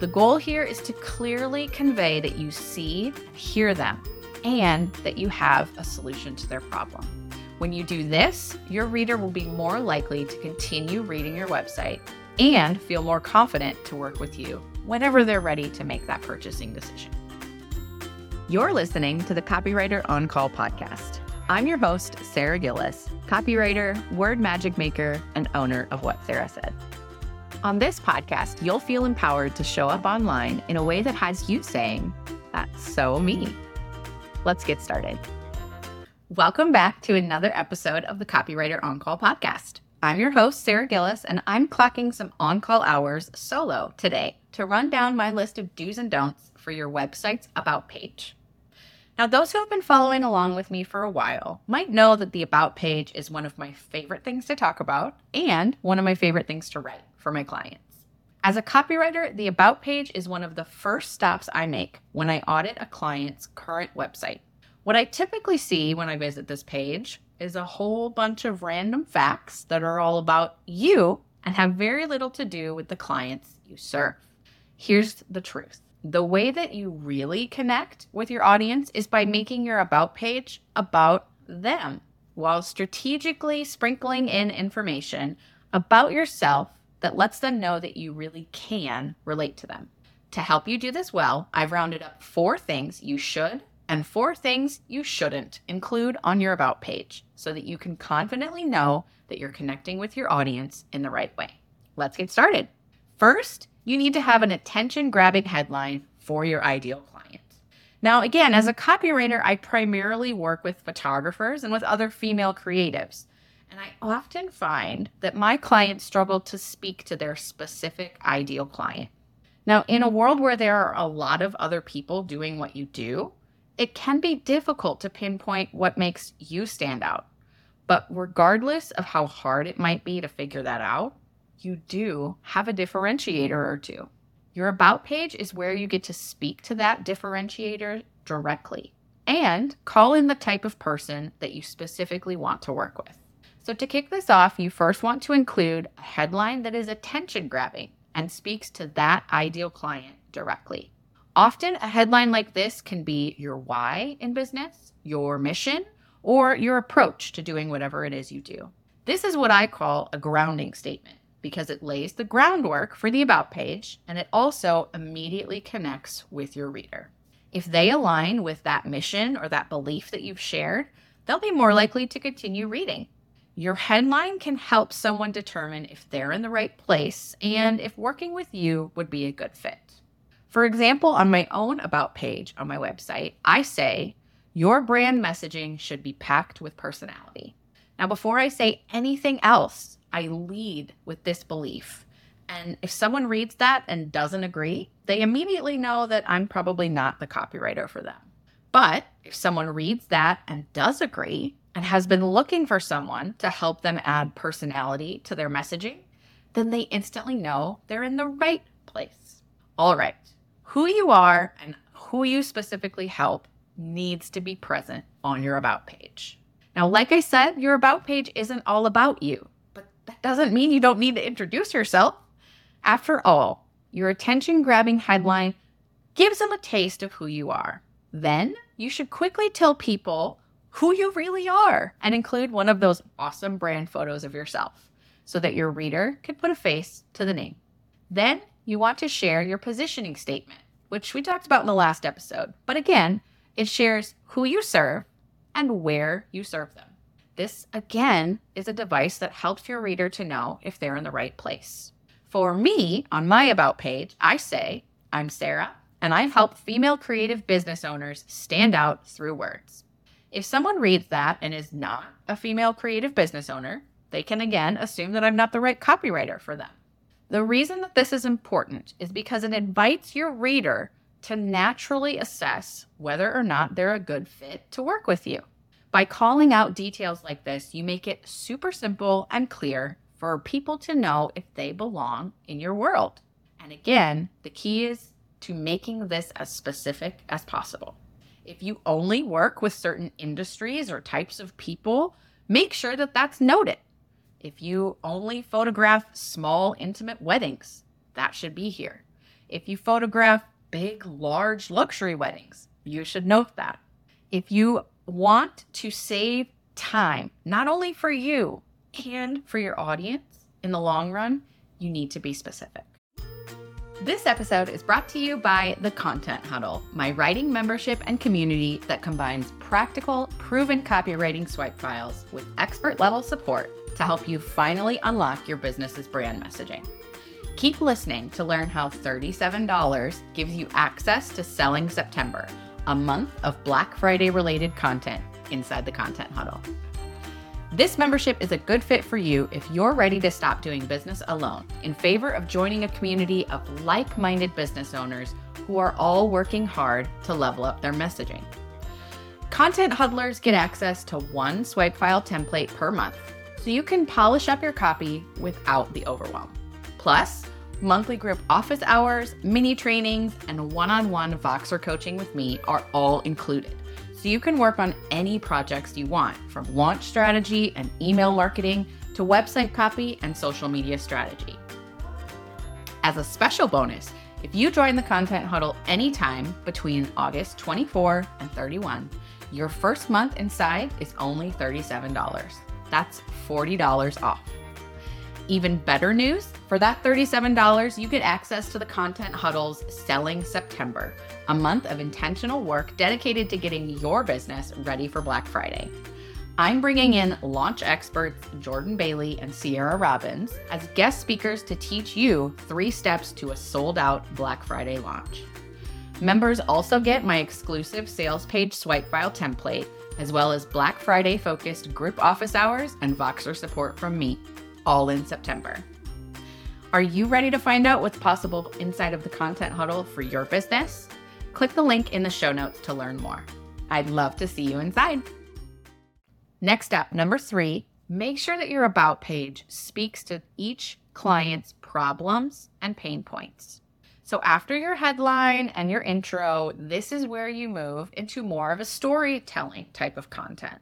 The goal here is to clearly convey that you see, hear them, and that you have a solution to their problem. When you do this, your reader will be more likely to continue reading your website and feel more confident to work with you whenever they're ready to make that purchasing decision. You're listening to the Copywriter On Call podcast. I'm your host, Sarah Gillis, copywriter, word magic maker, and owner of What Sarah Said. On this podcast, you'll feel empowered to show up online in a way that has you saying, That's so me. Let's get started. Welcome back to another episode of the Copywriter On Call podcast. I'm your host, Sarah Gillis, and I'm clocking some on call hours solo today to run down my list of do's and don'ts for your website's About page. Now, those who have been following along with me for a while might know that the About page is one of my favorite things to talk about and one of my favorite things to write for my clients. As a copywriter, the About page is one of the first stops I make when I audit a client's current website. What I typically see when I visit this page is a whole bunch of random facts that are all about you and have very little to do with the clients you serve. Here's the truth the way that you really connect with your audience is by making your About page about them while strategically sprinkling in information about yourself that lets them know that you really can relate to them. To help you do this well, I've rounded up four things you should and four things you shouldn't include on your About page so that you can confidently know that you're connecting with your audience in the right way. Let's get started. First, you need to have an attention grabbing headline for your ideal client. Now, again, as a copywriter, I primarily work with photographers and with other female creatives. And I often find that my clients struggle to speak to their specific ideal client. Now, in a world where there are a lot of other people doing what you do, it can be difficult to pinpoint what makes you stand out. But regardless of how hard it might be to figure that out, you do have a differentiator or two. Your About page is where you get to speak to that differentiator directly and call in the type of person that you specifically want to work with. So, to kick this off, you first want to include a headline that is attention grabbing and speaks to that ideal client directly. Often, a headline like this can be your why in business, your mission, or your approach to doing whatever it is you do. This is what I call a grounding statement because it lays the groundwork for the About page and it also immediately connects with your reader. If they align with that mission or that belief that you've shared, they'll be more likely to continue reading. Your headline can help someone determine if they're in the right place and if working with you would be a good fit. For example, on my own About page on my website, I say, Your brand messaging should be packed with personality. Now, before I say anything else, I lead with this belief. And if someone reads that and doesn't agree, they immediately know that I'm probably not the copywriter for them. But if someone reads that and does agree and has been looking for someone to help them add personality to their messaging, then they instantly know they're in the right place. All right, who you are and who you specifically help needs to be present on your About page. Now, like I said, your About page isn't all about you but that doesn't mean you don't need to introduce yourself. After all, your attention grabbing headline gives them a taste of who you are. Then you should quickly tell people who you really are and include one of those awesome brand photos of yourself so that your reader can put a face to the name. Then you want to share your positioning statement, which we talked about in the last episode. But again, it shares who you serve and where you serve them. This, again, is a device that helps your reader to know if they're in the right place. For me, on my About page, I say, I'm Sarah, and I help female creative business owners stand out through words. If someone reads that and is not a female creative business owner, they can again assume that I'm not the right copywriter for them. The reason that this is important is because it invites your reader to naturally assess whether or not they're a good fit to work with you. By calling out details like this, you make it super simple and clear for people to know if they belong in your world. And again, the key is to making this as specific as possible. If you only work with certain industries or types of people, make sure that that's noted. If you only photograph small, intimate weddings, that should be here. If you photograph big, large luxury weddings, you should note that. If you want to save time, not only for you and for your audience in the long run, you need to be specific. This episode is brought to you by The Content Huddle, my writing membership and community that combines practical, proven copywriting swipe files with expert level support to help you finally unlock your business's brand messaging. Keep listening to learn how $37 gives you access to Selling September, a month of Black Friday related content inside the Content Huddle. This membership is a good fit for you if you're ready to stop doing business alone in favor of joining a community of like minded business owners who are all working hard to level up their messaging. Content huddlers get access to one swipe file template per month, so you can polish up your copy without the overwhelm. Plus, monthly group office hours, mini trainings, and one on one Voxer coaching with me are all included so you can work on any projects you want, from launch strategy and email marketing to website copy and social media strategy. As a special bonus, if you join the Content Huddle anytime between August 24 and 31, your first month inside is only $37. That's $40 off. Even better news for that $37, you get access to the Content Huddle's Selling September, a month of intentional work dedicated to getting your business ready for Black Friday. I'm bringing in launch experts Jordan Bailey and Sierra Robbins as guest speakers to teach you three steps to a sold out Black Friday launch. Members also get my exclusive sales page swipe file template, as well as Black Friday focused group office hours and Voxer support from me all in September. Are you ready to find out what's possible inside of the Content Huddle for your business? Click the link in the show notes to learn more. I'd love to see you inside. Next up, number three, make sure that your About page speaks to each client's problems and pain points. So, after your headline and your intro, this is where you move into more of a storytelling type of content.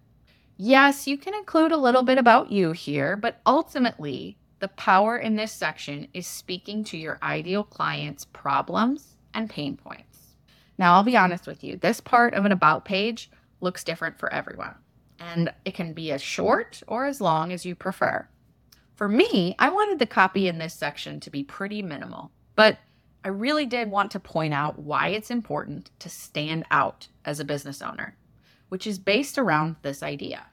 Yes, you can include a little bit about you here, but ultimately, the power in this section is speaking to your ideal client's problems and pain points. Now, I'll be honest with you, this part of an about page looks different for everyone, and it can be as short or as long as you prefer. For me, I wanted the copy in this section to be pretty minimal, but I really did want to point out why it's important to stand out as a business owner which is based around this idea.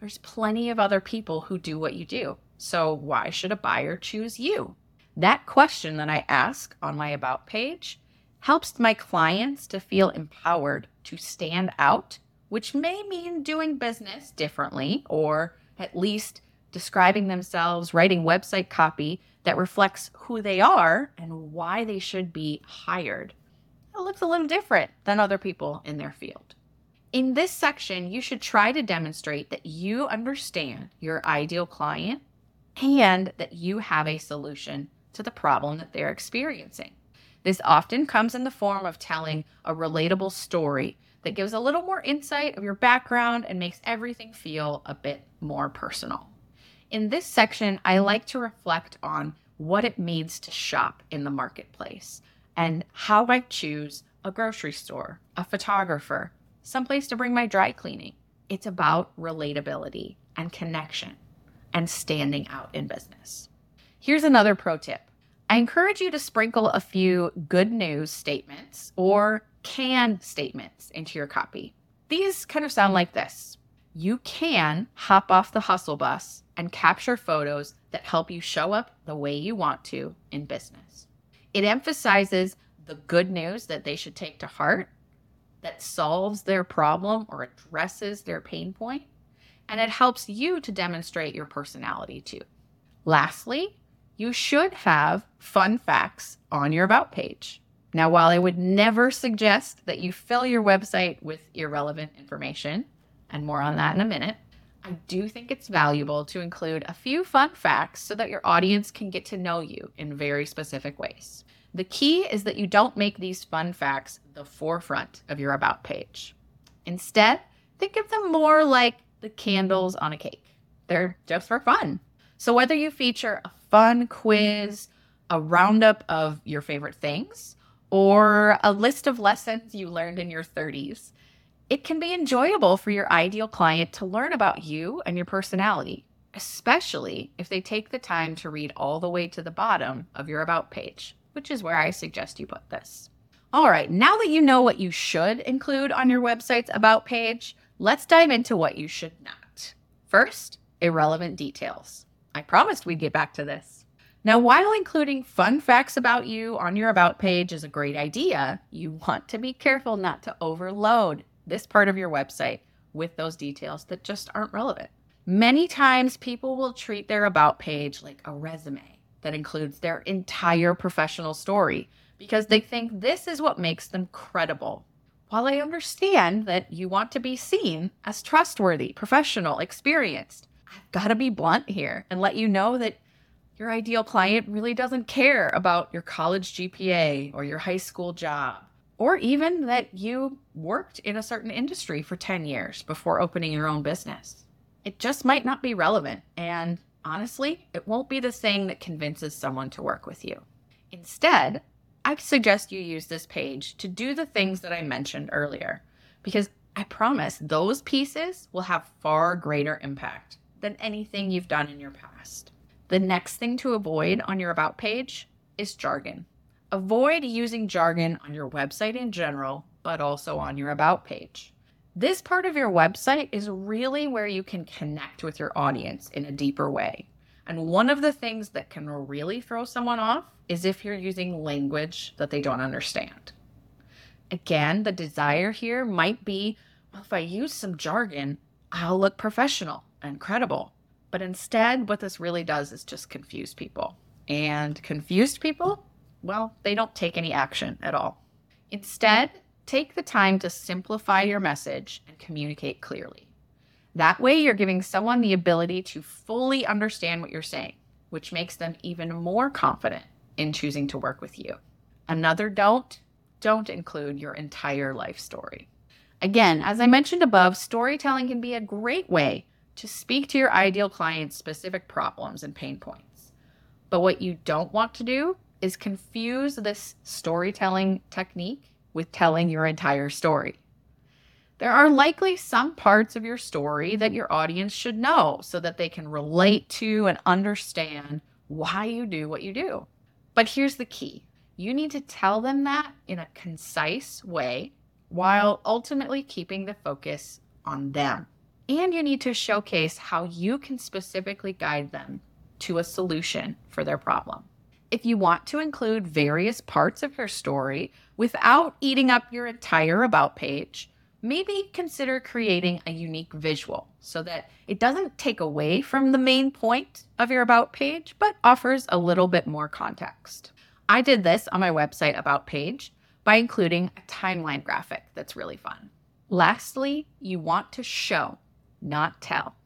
There's plenty of other people who do what you do. So why should a buyer choose you? That question that I ask on my About page helps my clients to feel empowered to stand out, which may mean doing business differently or at least describing themselves, writing website copy that reflects who they are and why they should be hired. It looks a little different than other people in their field. In this section, you should try to demonstrate that you understand your ideal client and that you have a solution to the problem that they're experiencing. This often comes in the form of telling a relatable story that gives a little more insight of your background and makes everything feel a bit more personal. In this section, I like to reflect on what it means to shop in the marketplace and how I choose a grocery store, a photographer, someplace to bring my dry cleaning. It's about relatability and connection and standing out in business. Here's another pro tip I encourage you to sprinkle a few good news statements or can statements into your copy. These kind of sound like this You can hop off the hustle bus and capture photos that help you show up the way you want to in business. It emphasizes the good news that they should take to heart that solves their problem or addresses their pain point, and it helps you to demonstrate your personality too. Lastly, you should have fun facts on your About page. Now, while I would never suggest that you fill your website with irrelevant information, and more on that in a minute, I do think it's valuable to include a few fun facts so that your audience can get to know you in very specific ways. The key is that you don't make these fun facts the forefront of your About page. Instead, think of them more like the candles on a cake. They're just for fun. So, whether you feature a fun quiz, a roundup of your favorite things, or a list of lessons you learned in your 30s. It can be enjoyable for your ideal client to learn about you and your personality, especially if they take the time to read all the way to the bottom of your About page, which is where I suggest you put this. All right, now that you know what you should include on your website's About page, let's dive into what you should not. First, irrelevant details. I promised we'd get back to this. Now, while including fun facts about you on your About page is a great idea, you want to be careful not to overload this part of your website with those details that just aren't relevant. Many times, people will treat their About page like a resume that includes their entire professional story because they think this is what makes them credible. While I understand that you want to be seen as trustworthy, professional, experienced, I've got to be blunt here and let you know that your ideal client really doesn't care about your college GPA or your high school job, or even that you worked in a certain industry for 10 years before opening your own business. It just might not be relevant, and honestly, it won't be the thing that convinces someone to work with you. Instead, I suggest you use this page to do the things that I mentioned earlier, because I promise those pieces will have far greater impact than anything you've done in your past. The next thing to avoid on your About page is jargon. Avoid using jargon on your website in general, but also on your About page. This part of your website is really where you can connect with your audience in a deeper way. And one of the things that can really throw someone off is if you're using language that they don't understand. Again, the desire here might be well, if I use some jargon, I'll look professional and credible. But instead, what this really does is just confuse people. And confused people, well, they don't take any action at all. Instead, take the time to simplify your message and communicate clearly. That way, you're giving someone the ability to fully understand what you're saying, which makes them even more confident in choosing to work with you. Another don't don't include your entire life story. Again, as I mentioned above, storytelling can be a great way to speak to your ideal client's specific problems and pain points. But what you don't want to do is confuse this storytelling technique with telling your entire story. There are likely some parts of your story that your audience should know so that they can relate to and understand why you do what you do. But here's the key you need to tell them that in a concise way while ultimately keeping the focus on them. And you need to showcase how you can specifically guide them to a solution for their problem. If you want to include various parts of your story without eating up your entire About page, maybe consider creating a unique visual so that it doesn't take away from the main point of your About page, but offers a little bit more context. I did this on my website About page by including a timeline graphic that's really fun. Lastly, you want to show, not tell.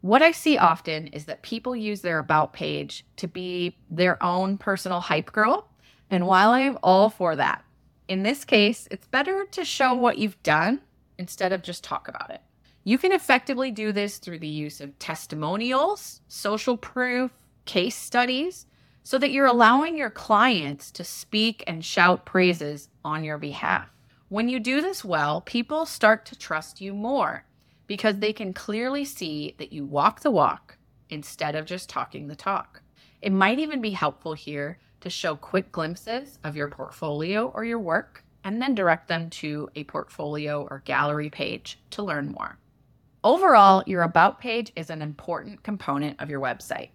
What I see often is that people use their About page to be their own personal hype girl. And while I am all for that, in this case, it's better to show what you've done instead of just talk about it. You can effectively do this through the use of testimonials, social proof, case studies, so that you're allowing your clients to speak and shout praises on your behalf. When you do this well, people start to trust you more because they can clearly see that you walk the walk instead of just talking the talk. It might even be helpful here to show quick glimpses of your portfolio or your work and then direct them to a portfolio or gallery page to learn more. Overall, your About page is an important component of your website.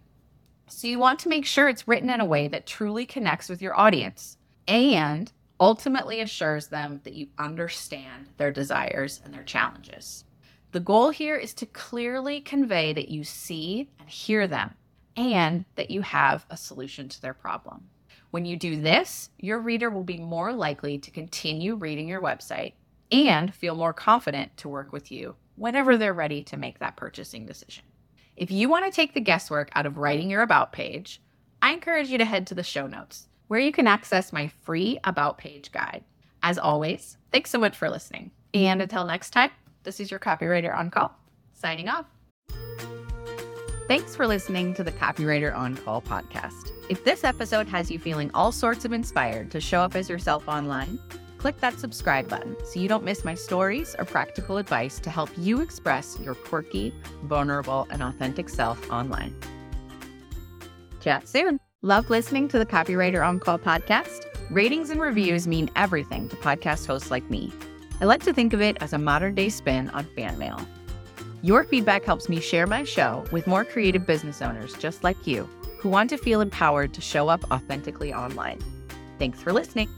So you want to make sure it's written in a way that truly connects with your audience and ultimately assures them that you understand their desires and their challenges. The goal here is to clearly convey that you see and hear them and that you have a solution to their problem. When you do this, your reader will be more likely to continue reading your website and feel more confident to work with you whenever they're ready to make that purchasing decision. If you want to take the guesswork out of writing your About page, I encourage you to head to the show notes where you can access my free About page guide. As always, thanks so much for listening. And until next time, this is your copywriter on call, signing off. Thanks for listening to the Copywriter On Call podcast. If this episode has you feeling all sorts of inspired to show up as yourself online, click that subscribe button so you don't miss my stories or practical advice to help you express your quirky, vulnerable, and authentic self online. Chat soon. Love listening to the Copywriter On Call podcast? Ratings and reviews mean everything to podcast hosts like me. I like to think of it as a modern day spin on fan mail. Your feedback helps me share my show with more creative business owners just like you who want to feel empowered to show up authentically online. Thanks for listening.